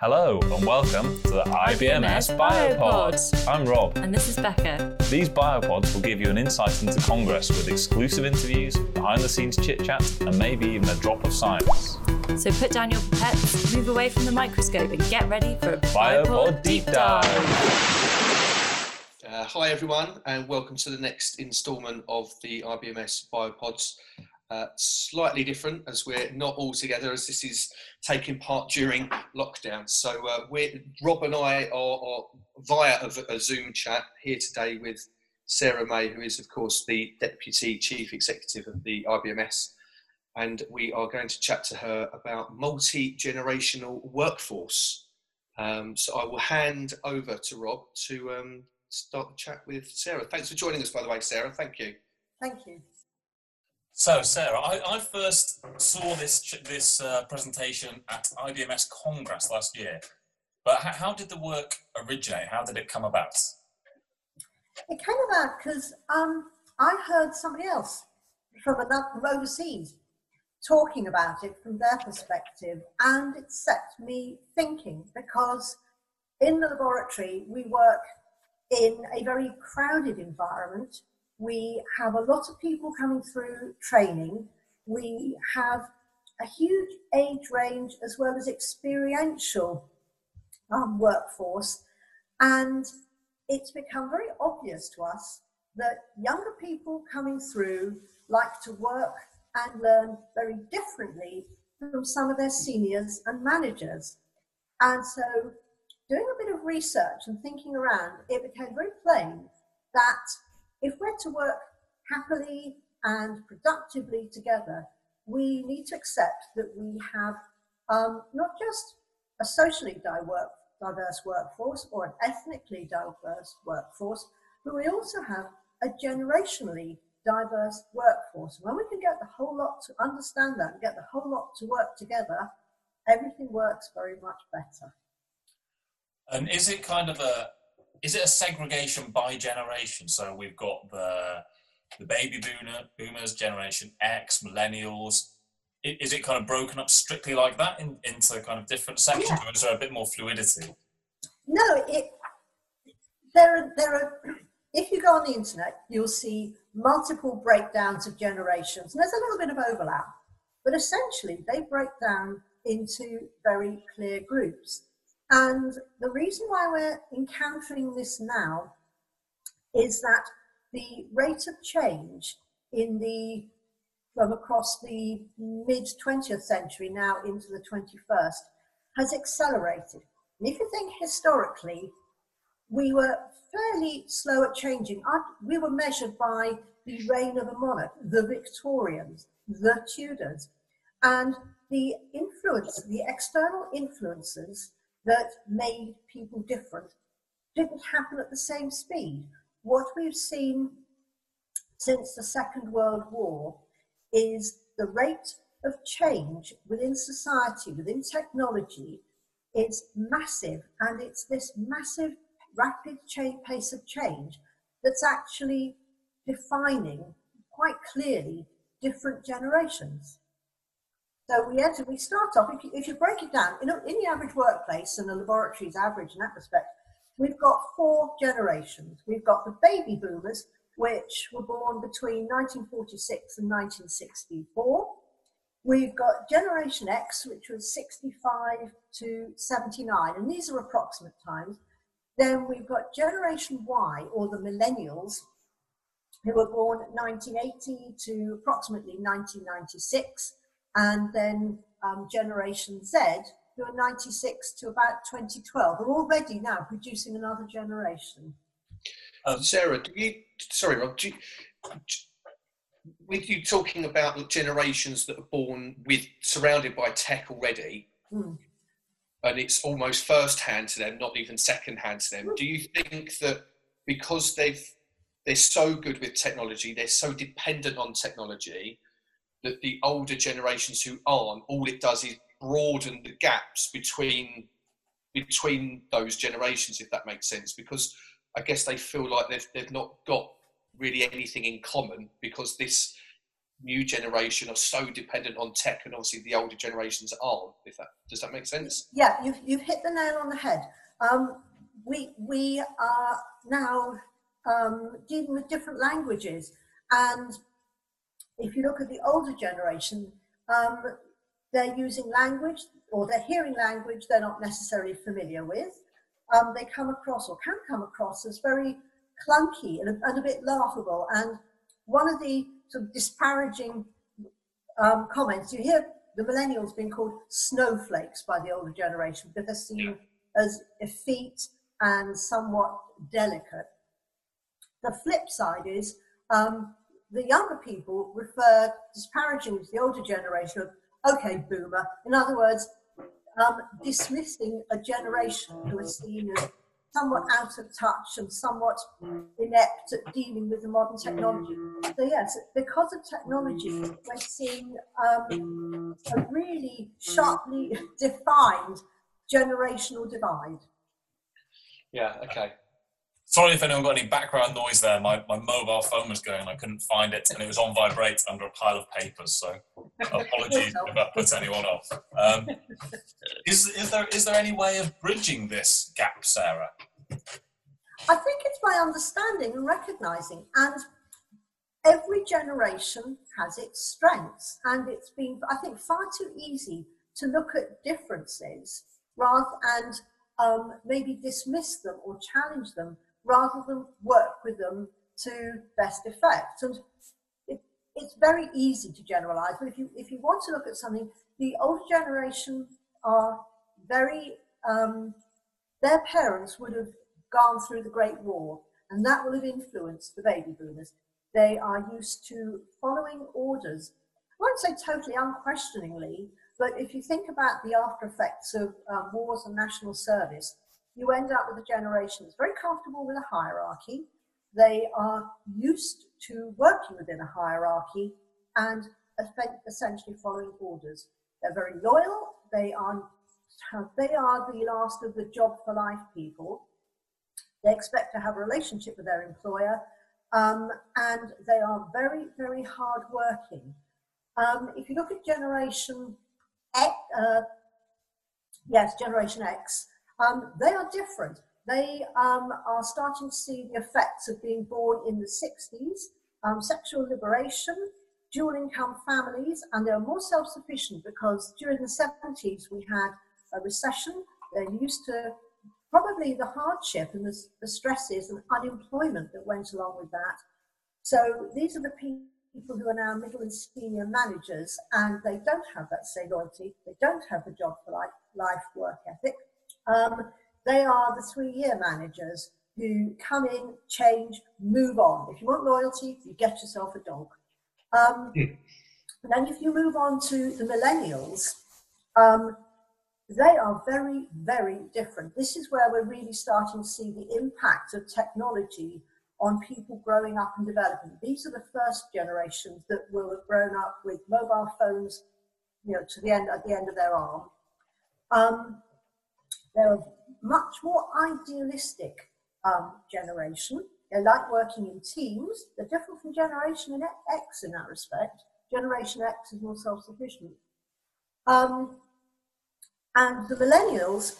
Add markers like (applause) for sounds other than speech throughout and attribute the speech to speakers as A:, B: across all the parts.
A: Hello and welcome to the IBMS Biopods. I'm Rob.
B: And this is Becca.
A: These Biopods will give you an insight into Congress with exclusive interviews, behind the scenes chit chat, and maybe even a drop of science.
B: So put down your pipettes, move away from the microscope, and get ready for a
A: Biopod,
B: Biopod
A: Deep Dive.
C: Uh, hi everyone, and welcome to the next instalment of the IBMS Biopods. Uh, slightly different as we're not all together, as this is taking part during lockdown. So uh, we're, Rob and I are, are via a, a Zoom chat here today with Sarah May, who is of course the Deputy Chief Executive of the IBMS, and we are going to chat to her about multi-generational workforce. Um, so I will hand over to Rob to um, start the chat with Sarah. Thanks for joining us, by the way, Sarah. Thank you.
D: Thank you.
E: So, Sarah, I, I first saw this this uh, presentation at IBMS Congress last year. But how, how did the work originate? How did it come about?
D: It came about because um, I heard somebody else from another overseas talking about it from their perspective, and it set me thinking because in the laboratory we work in a very crowded environment. We have a lot of people coming through training. We have a huge age range as well as experiential um, workforce, and it's become very obvious to us that younger people coming through like to work and learn very differently from some of their seniors and managers. And so, doing a bit of research and thinking around, it became very plain that if we're to work happily and productively together, we need to accept that we have um, not just a socially diverse, workforce or an ethnically diverse workforce, but we also have a generationally diverse workforce. When we can get the whole lot to understand that and get the whole lot to work together, everything works very much better.
E: And is it kind of a is it a segregation by generation? So we've got the the baby boomer, boomers, Generation X, millennials. Is it kind of broken up strictly like that in, into kind of different sections,
D: Yeah.
E: or is there a bit more fluidity?
D: No, it there are there are if you go on the internet, you'll see multiple breakdowns of generations, and there's a little bit of overlap, but essentially they break down into very clear groups. And the reason why we're encountering this now is that the rate of change in the from across the mid 20th century now into the 21st has accelerated. And if you think historically, we were fairly slow at changing. We were measured by the reign of a monarch, the Victorians, the Tudors, and the influence, the external influences that made people different didn't happen at the same speed. What we've seen since the Second World War is the rate of change within society, within technology, is massive, and it's this massive, rapid cha- pace of change that's actually defining quite clearly different generations. So we we start off, if you, if you break it down, in, a, in the average workplace, and the laboratory is average in that respect, we've got four generations. We've got the baby boomers, which were born between 1946 and 1964. We've got Generation X, which was 65 to 79, and these are approximate times. Then we've got Generation Y, or the millennials, who were born 1980 to approximately 1996, and then um, Generation Z, who are 96 to about 2012. We're already now producing another generation.
E: Um,
C: Sarah, do you, sorry, Rob, do you, with you talking about the generations that are born with surrounded by tech already,
D: Hmm.
C: and it's almost first hand to them, not even second hand to them, do you think that because they've they're so good with technology, they're so dependent on technology, that the older generations who aren't, all it does is broaden the gaps between between those generations, if that makes sense, because I guess they feel like they've they've not got really anything in common because this new generation are so dependent on tech, and obviously the older generations aren't. If that does that make sense?
D: Yeah, you've, you've hit the nail on the head. Um, we we are now um, dealing with different languages, and if you look at the older generation, um, they're using language or they're hearing language they're not necessarily familiar with. Um, they come across or can come across as very clunky and a, and a bit laughable. And one of the sort of disparaging um, comments you hear the millennials being called snowflakes by the older generation because they're seen as effete and somewhat delicate. The flip side is um, the younger people refer disparagingly to the older generation of, okay, boomer. In other words, um, dismissing a generation who are seen as somewhat out of touch and somewhat inept at dealing with the modern technology. So yes, because of technology, we're seeing um, a really sharply (laughs) defined generational divide.
C: Yeah. Okay.
E: Sorry if anyone got any background noise there. My, my mobile phone was going, I couldn't find it, and it was on vibrate under a pile of papers. So apologies if that puts anyone off. Um, is, is, there, is there any way of bridging this gap, Sarah?
D: I think it's by understanding and recognizing, and every generation has its strengths, and it's been, I think, far too easy to look at differences rather and um, maybe dismiss them or challenge them rather than work with them to best effect. And it, it's very easy to generalize, but if you, if you want to look at something, the older generation are very, um, their parents would have gone through the Great War, and that will have influenced the baby boomers. They are used to following orders. I won't say totally unquestioningly, but if you think about the after effects of um, wars and national service, you end up with a generation that's very comfortable with a hierarchy. They are used to working within a hierarchy and essentially following orders. They're very loyal. They are, they are the last of the job for life people. They expect to have a relationship with their employer um, and they are very, very hard working. Um, if you look at Generation X, uh, yes, Generation X, um, they are different. They um, are starting to see the effects of being born in the 60s, um, sexual liberation, dual income families, and they're more self sufficient because during the 70s we had a recession. They're used to probably the hardship and the, the stresses and unemployment that went along with that. So these are the people who are now middle and senior managers, and they don't have that same loyalty. They don't have the job for life, life work ethic. Um, they are the three-year managers who come in, change, move on. If you want loyalty, you get yourself a dog. Um, mm. Then if you move on to the millennials, um, they are very, very different. This is where we're really starting to see the impact of technology on people growing up and developing. These are the first generations that will have grown up with mobile phones, you know, to the end at the end of their arm. Um, they're a much more idealistic um, generation. They like working in teams. They're different from Generation X in that respect. Generation X is more self-sufficient. Um, and the millennials,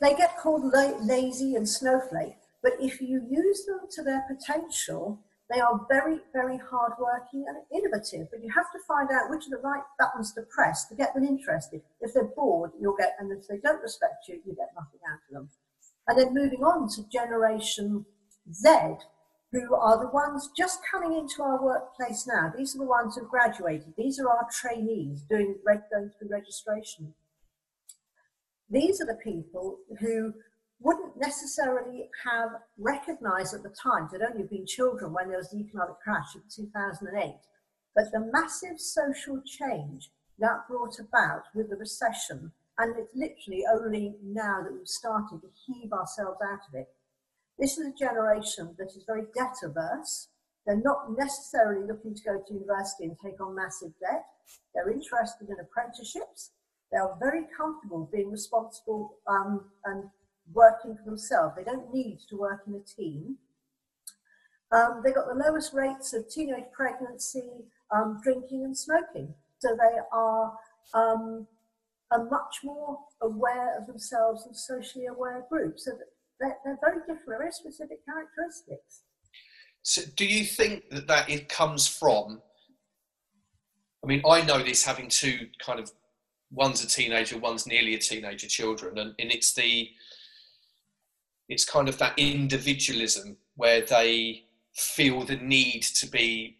D: they get called la- lazy and snowflake, but if you use them to their potential, they are very, very hardworking and innovative, but you have to find out which are the right buttons to press to get them interested. If they're bored, you'll get, and if they don't respect you, you get nothing out of them. And then moving on to Generation Z, who are the ones just coming into our workplace now. These are the ones who've graduated. These are our trainees doing going through registration. These are the people who wouldn't necessarily have recognized at the time, they'd only been children when there was the economic crash of 2008, but the massive social change that brought about with the recession, and it's literally only now that we've started to heave ourselves out of it. This is a generation that is very debt averse. They're not necessarily looking to go to university and take on massive debt. They're interested in apprenticeships. They are very comfortable being responsible um, and working for themselves. They don't need to work in a team. Um, they've got the lowest rates of teenage pregnancy, um, drinking and smoking. So they are um, a much more aware of themselves and socially aware group. So they're, they're very different, very specific characteristics.
C: So, do you think that that it comes from? I mean, I know this having two kind of one's a teenager, one's nearly a teenager children, and, and it's the it's kind of that individualism where they feel the need to be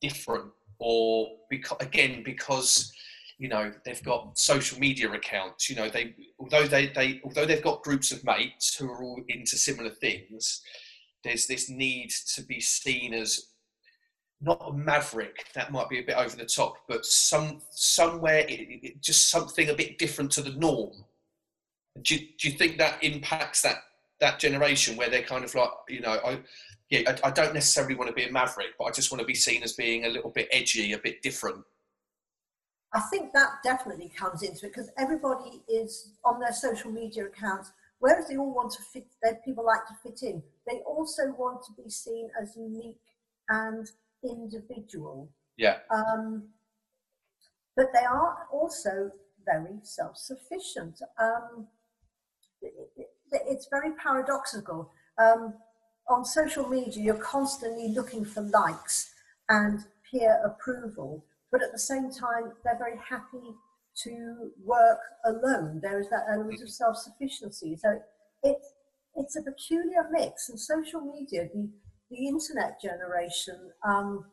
C: different or because again because you know they've got social media accounts you know they although they, they although they've got groups of mates who are all into similar things there's this need to be seen as not a maverick that might be a bit over the top but some somewhere it, it, just something a bit different to the norm. Do you, do you think that impacts that that generation where they're kind of like you know i yeah I, I don't necessarily want to be a maverick but i just want to be seen as being a little bit edgy a bit different
D: I think that definitely comes into it because everybody is on their social media accounts. Whereas they all want to fit, that people like to fit in, they also want to be seen as unique and individual.
C: Yeah.
D: Um, but they are also very self-sufficient. Um, it, it, it's very paradoxical. Um, on social media, you're constantly looking for likes and peer approval, but at the same time, they're very happy to work alone. There is that element of self-sufficiency. So it, it's a peculiar mix. And social media, the, the internet generation, um,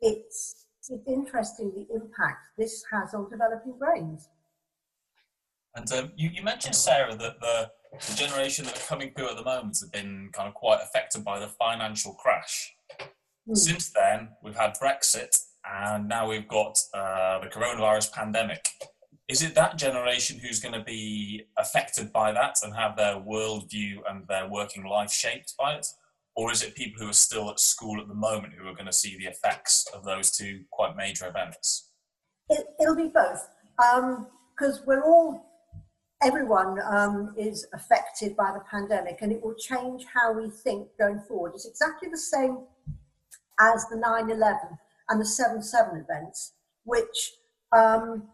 D: it's, it's interesting the impact this has on developing brains.
E: And um, you, you mentioned, Sarah, that the, the generation that are coming through at the moment have been kind of quite affected by the financial crash. Mm. Since then, we've had Brexit, and now we've got uh, the coronavirus pandemic. Is it that generation who's going to be affected by that and have their worldview and their working life shaped by it? Or is it people who are still at school at the moment who are going to see the effects of those two quite major events?
D: It, will be both. Because um, we're all everyone um, is affected by the pandemic and it will change how we think going forward. It's exactly the same as the 9 11 and the 7 7 events, which um,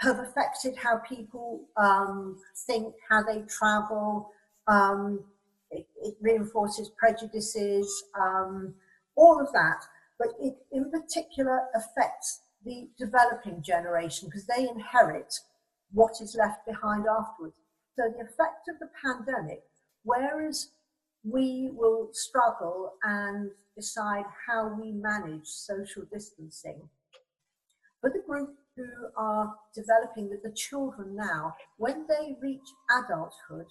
D: have affected how people um, think, how they travel. Um, it, it, reinforces prejudices, um, all of that. But it in particular affects the developing generation because they inherit what is left behind afterwards. So the effect of the pandemic, whereas we will struggle and decide how we manage social distancing. For the group who are developing the children now, when they reach adulthood,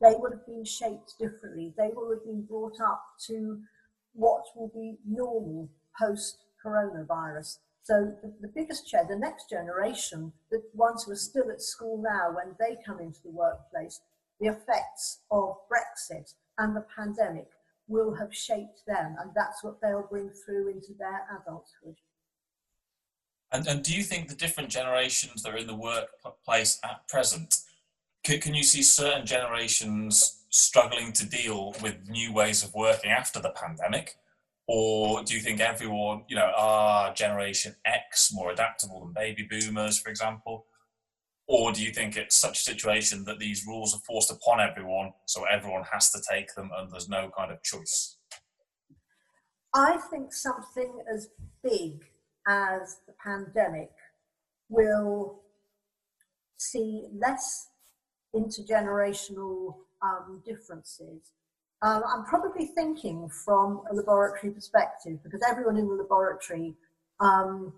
D: they will have been shaped differently. They will have been brought up to what will be normal post coronavirus. So the, the biggest share, the next generation, the ones who are still at school now, when they come into the workplace, the effects of Brexit and the pandemic will have shaped them, and that's what they'll bring through into their adulthood.
E: And, and do you think the different generations that are in the workplace at present, can, can you see certain generations struggling to deal with new ways of working after the pandemic? Or do you think everyone, you know, are Generation X more adaptable than baby boomers, for example? Or do you think it's such a situation that these rules are forced upon everyone, so everyone has to take them and there's no kind of choice?
D: I think something as big as the pandemic will see less intergenerational um, differences um, I'm probably thinking from a laboratory perspective because everyone in the laboratory um,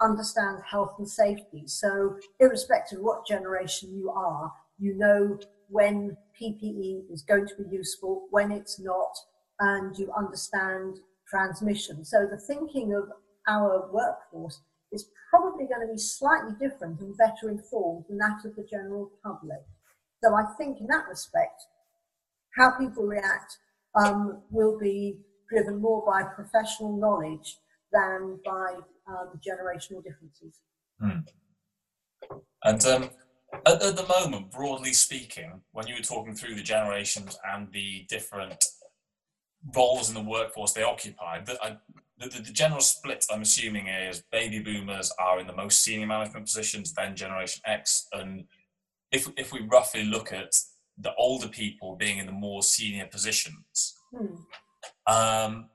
D: understands health and safety. So, irrespective of what generation you are, you know when PPE is going to be useful, when it's not, and you understand transmission. So, the thinking of our workforce is probably going to be slightly different and better informed than that of the general public. So, I think in that respect, how people react um, will be driven more by professional knowledge than by um, generational differences.
E: Mm. And um, at, at, the moment, broadly speaking, when you were talking through the generations and the different roles in the workforce they occupy, that I, the, the, the general split, I'm assuming, is baby boomers are in the most senior management positions, then Generation X, and if if we roughly look at the older people being in the more senior positions,
D: Hmm.
E: um,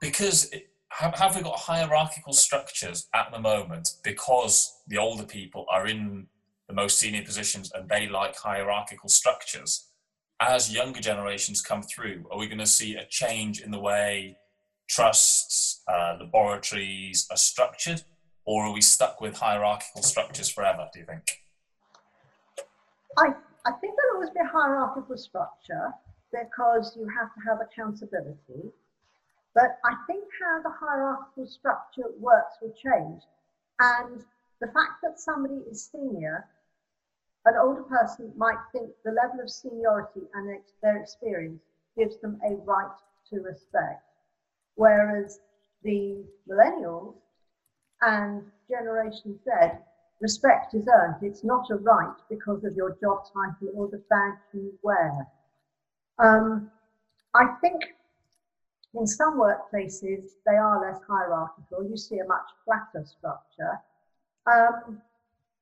E: because it, have, have we got hierarchical structures at the moment because the older people are in the most senior positions and they like hierarchical structures? As younger generations come through, are we going to see a change in the way trusts, uh, laboratories are structured, or are we stuck with hierarchical structures forever? Do you think?
D: I, I think there'll always be a hierarchical structure because you have to have accountability. But I think how the hierarchical structure works will change. And the fact that somebody is senior, an older person might think the level of seniority and their experience gives them a right to respect. Whereas the millennials and Generation Z, respect is earned. It's not a right because of your job title or the badge you wear. Um, I think in some workplaces they are less hierarchical. You see a much flatter structure. Um,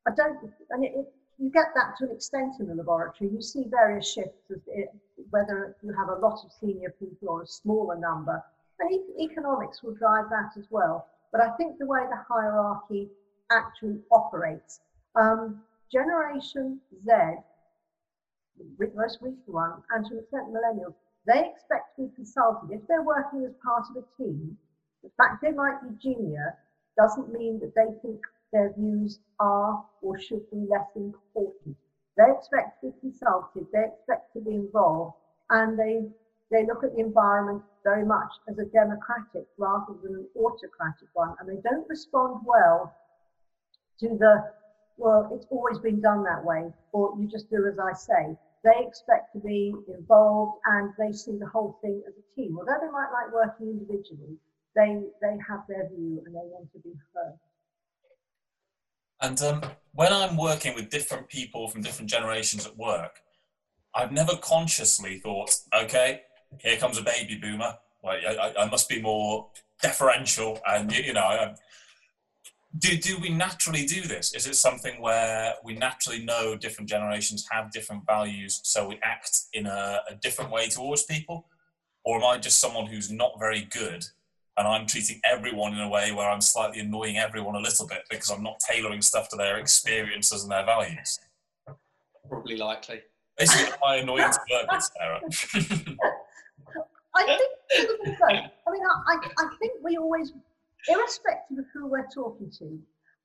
D: I don't, and it, it, you get that to an extent in the laboratory. You see various shifts, it, whether you have a lot of senior people or a smaller number. And e- economics will drive that as well. But I think the way the hierarchy actually operates, um, Generation Z, the most recent one, and to an extent millennials, they expect to be consulted. If they're working as part of a team, the fact they might be junior doesn't mean that they think their views are or should be less important. They expect to be consulted, they expect to be involved, and they they look at the environment very much as a democratic rather than an autocratic one, and they don't respond well to the well, it's always been done that way, or you just do as I say. They expect to be involved and they see the whole thing as a team. Although they might like working individually, they they have their view and they want to be heard.
E: And um, when I'm working with different people from different generations at work, I've never consciously thought, okay, here comes a baby boomer. Well, I, I, must be more deferential, and you, you know, I, do do we naturally do this? Is it something where we naturally know different generations have different values, so we act in a, a different way towards people, or am I just someone who's not very good and I'm treating everyone in a way where I'm slightly annoying everyone a little bit because I'm not tailoring stuff to their experiences and their values.
C: Probably likely.
E: Basically, am I annoying to work with, Sarah? (laughs)
D: I think. I mean, I, I, I think we always, irrespective of who we're talking to,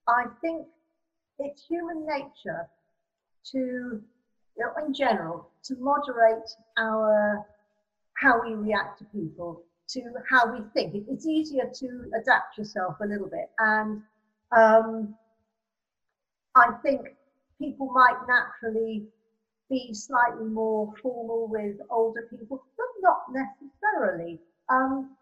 D: I think it's human nature to, you know, in general, to moderate our how we react to people to how we think. It, it's easier to adapt yourself a little bit, and um, I think people might naturally be slightly more formal with older people, but not necessarily. Um,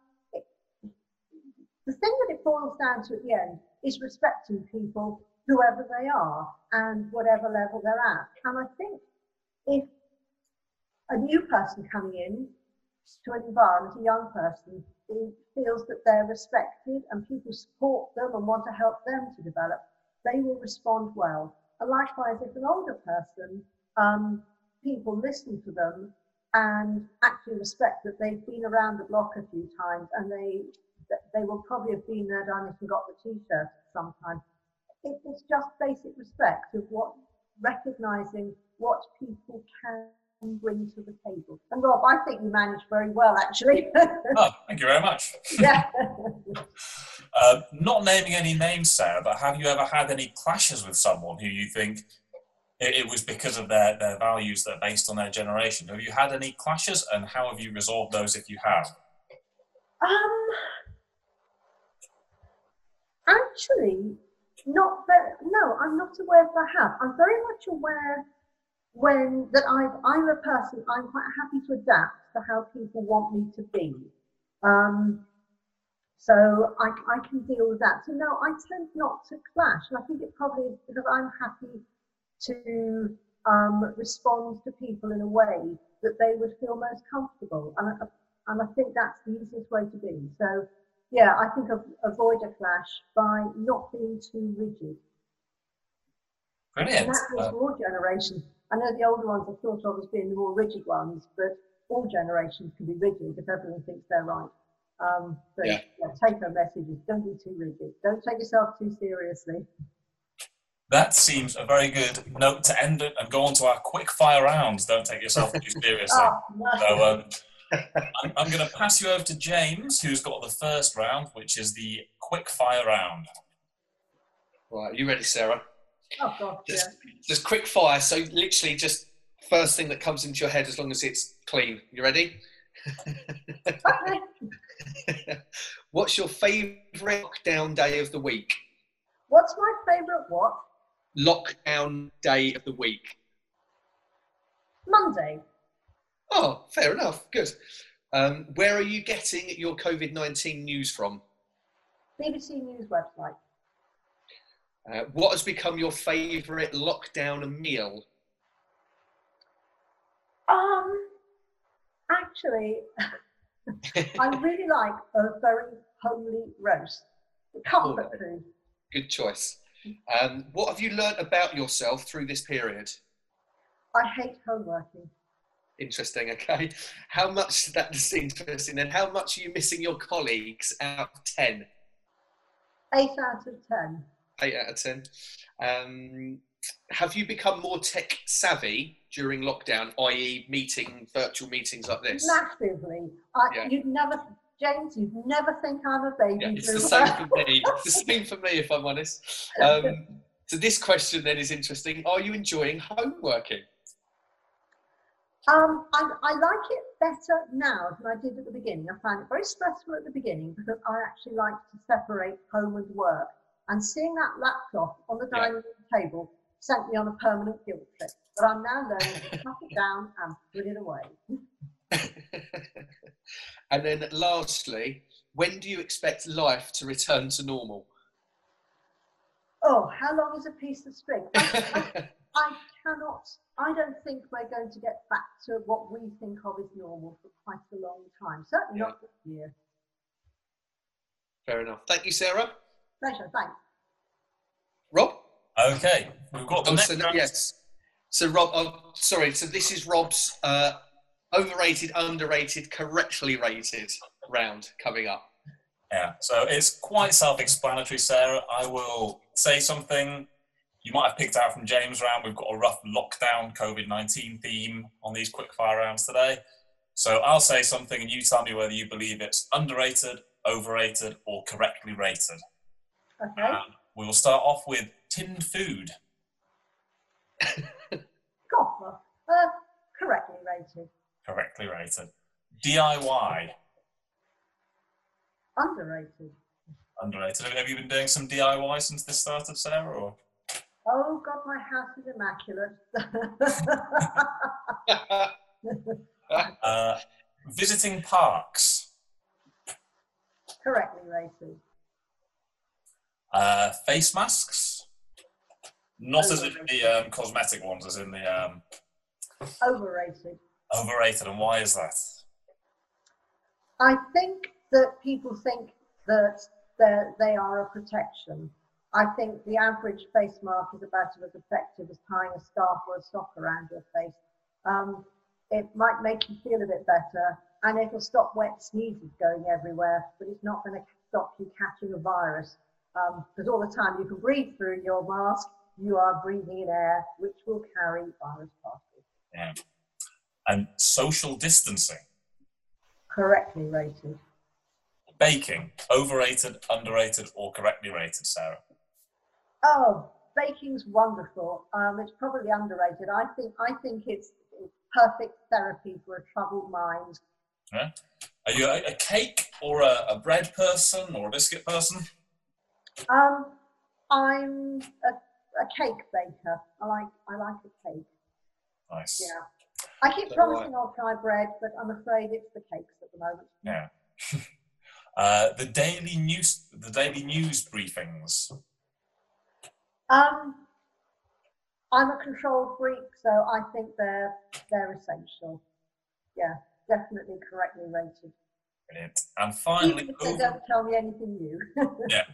D: the thing that it boils down to at the end is respecting people, whoever they are, and whatever level they're at. And I think if a new person coming in to an environment, a young person, feels that they're respected and people support them and want to help them to develop, they will respond well. And likewise, if an older person um, people listen to them and actually respect that they've been around the block a few times and they they will probably have been there, done it, and got the t-shirt sometime. It, it's just basic respect of what recognizing what people can bring to the table. And Rob, I think you managed very well, actually.
E: oh, thank you very much. (laughs)
D: yeah. (laughs)
E: uh, not naming any names, Sarah, but have you ever had any clashes with someone who you think it, it, was because of their, their values that are based on their generation. Have you had any clashes and how have you resolved those if you have?
D: Um, actually, not very, no, I'm not aware of that I have. I'm very much aware when that I, I'm a person, I'm quite happy to adapt to how people want me to be. Um, so I, I can deal with that. So no, I tend not to clash. And I think it probably is because I'm happy to um, respond to people in a way that they would feel most comfortable. And, and I think that's the easiest way to be. So yeah, I think of, avoid a clash by not being too rigid. And
E: Brilliant.
D: that was
E: Uh,
D: for all generations. I know the older ones are thought of as being the more rigid ones, but all generations can be rigid if everyone thinks they're right. Um, so
C: Yeah.
D: yeah, take home messages, don't be too rigid. Don't take yourself too seriously.
E: that seems a very good note to end it and go on to our quick fire rounds. Don't take yourself too (laughs) seriously.
D: Oh, no.
E: So um, I'm, I'm going to pass you over to James, who's got the first round, which is the quick fire round.
C: Right, you ready, Sarah?
D: oh God, yeah.
C: Just, just quick fire. So literally, just first thing that comes into your head, as long as it's clean. You ready? (laughs) What's your favourite lockdown day of the week?
D: What's my favourite what?
C: Lockdown day of the week.
D: Monday.
C: Oh, fair enough. Good. Um, where are you getting your COVID 19 news from?
D: BBC News website.
C: Uh, what has become your favourite lockdown meal?
D: Um, actually, (laughs) I really like a very homely roast. Comfort food.
C: Good choice. Um, what have you learnt about yourself through this period?
D: I hate homeworking.
C: Interesting. Okay. How much that's interesting. Then, how much are you missing your colleagues out of ten?
D: Eight out of ten.
C: Eight out of ten. Um, have you become more tech savvy during lockdown, i.e., meeting virtual meetings like this?
D: Massively. I,
C: Yeah.
D: You'd never, James, you'd never think I'm a baby.
C: Yeah, it's the same for me. (laughs) It's the same for me, if I'm honest. Um, so this question then is interesting. Are you enjoying homeworking?
D: Um, I, I like it better now than I did at the beginning. I found it very stressful at the beginning because I actually like to separate home and work. And seeing that laptop on the dining room table sent me on a permanent guilt trip. But I'm now learning to tuck it down and put it away. (laughs)
C: and then lastly, when do you expect life to return to normal?
D: Oh, how long is a piece of string? I, I (laughs) cannot, I don't think we're going to get back to what we think of as normal for quite a long time. Certainly
C: Yeah.
D: not this year.
C: Fair enough. Thank you, Sarah.
D: Pleasure, thanks.
C: Rob?
E: Okay, we've got the
C: Oh,
E: next
C: so,
E: round.
C: yes. So Rob, oh, sorry. So this is Rob's uh, overrated, underrated, correctly rated round coming up.
E: Yeah, so it's quite self-explanatory, Sarah. I will say something you might have picked out from James' round. We've got a rough lockdown COVID-19 theme on these quickfire rounds today. So I'll say something and you tell me whether you believe it's underrated, overrated, or correctly rated.
D: Okay.
E: Um, we will start off with tinned food. (laughs)
D: Uh, correctly rated.
E: Correctly rated. DIY.
D: Underrated.
E: Underrated. Have you been doing some DIY since this started, Sarah? Or?
D: Oh God, my house is immaculate.
E: Uh, visiting parks.
D: correctly rated.
E: Uh, face masks. Not as in the um, cosmetic ones, as in the um,
D: Overrated.
E: overrated. And why is that?
D: I think that people think that they are a protection. I think the average face mask is about as effective as tying a scarf or a sock around your face. Um, it might make you feel a bit better and it'll stop wet sneezes going everywhere, but it's not going to stop you catching a virus. Because all the time you can breathe through your mask, you are breathing in air which will carry virus particles.
E: Yeah. And social distancing.
D: Correctly rated.
E: Baking. Overrated, underrated, or correctly rated, Sarah?
D: Oh, baking's wonderful. Um, it's probably underrated. I think I think it's, it's perfect therapy for a troubled mind. Yeah.
E: Are you a, a cake or a, a bread person or a biscuit person?
D: Um, I'm a, a cake baker. I like I like a cake.
E: Nice.
D: Yeah. I keep promising I'll try bread, but I'm afraid it's the cakes at the moment.
E: Yeah. (laughs) uh, the daily news, the daily news briefings.
D: Um, I'm a control freak, so I think they're they're essential. Yeah, definitely correctly rated.
E: Brilliant. And finally,
D: Even if they don't tell me anything new. (laughs)
E: yeah.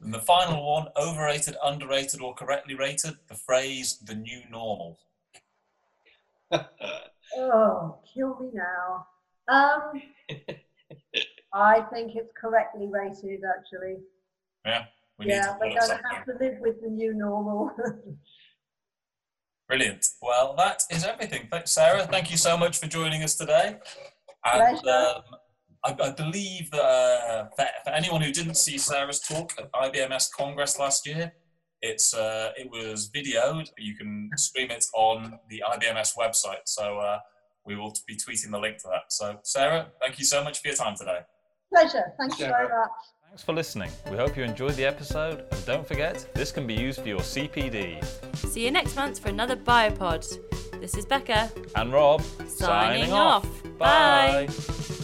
E: And the final one, overrated, underrated, or correctly rated, the phrase the new normal. (laughs)
D: oh, kill me now. Um, (laughs) I think it's correctly rated, actually.
E: We need
D: yeah,
E: to
D: we're going to have to live with the new normal.
E: Brilliant. Well, that is everything. Thanks, Sarah. Thank you so much for joining us today. And
D: Pleasure.
E: um, I, I believe that uh, for, for anyone who didn't see Sarah's talk at IBMS Congress last year, it's uh, it was videoed. You can stream it on the IBMS website. So uh, we will be tweeting the link to that. So, Sarah, thank you so much for your time today.
D: Pleasure. Thank you
C: Sarah.
D: very much.
A: Thanks for listening. We hope you enjoyed the episode, and don't forget, this can be used for your CPD.
B: See you next month for another Biopod. This is Becca.
A: And Rob,
B: Signing off. Bye.
A: Bye.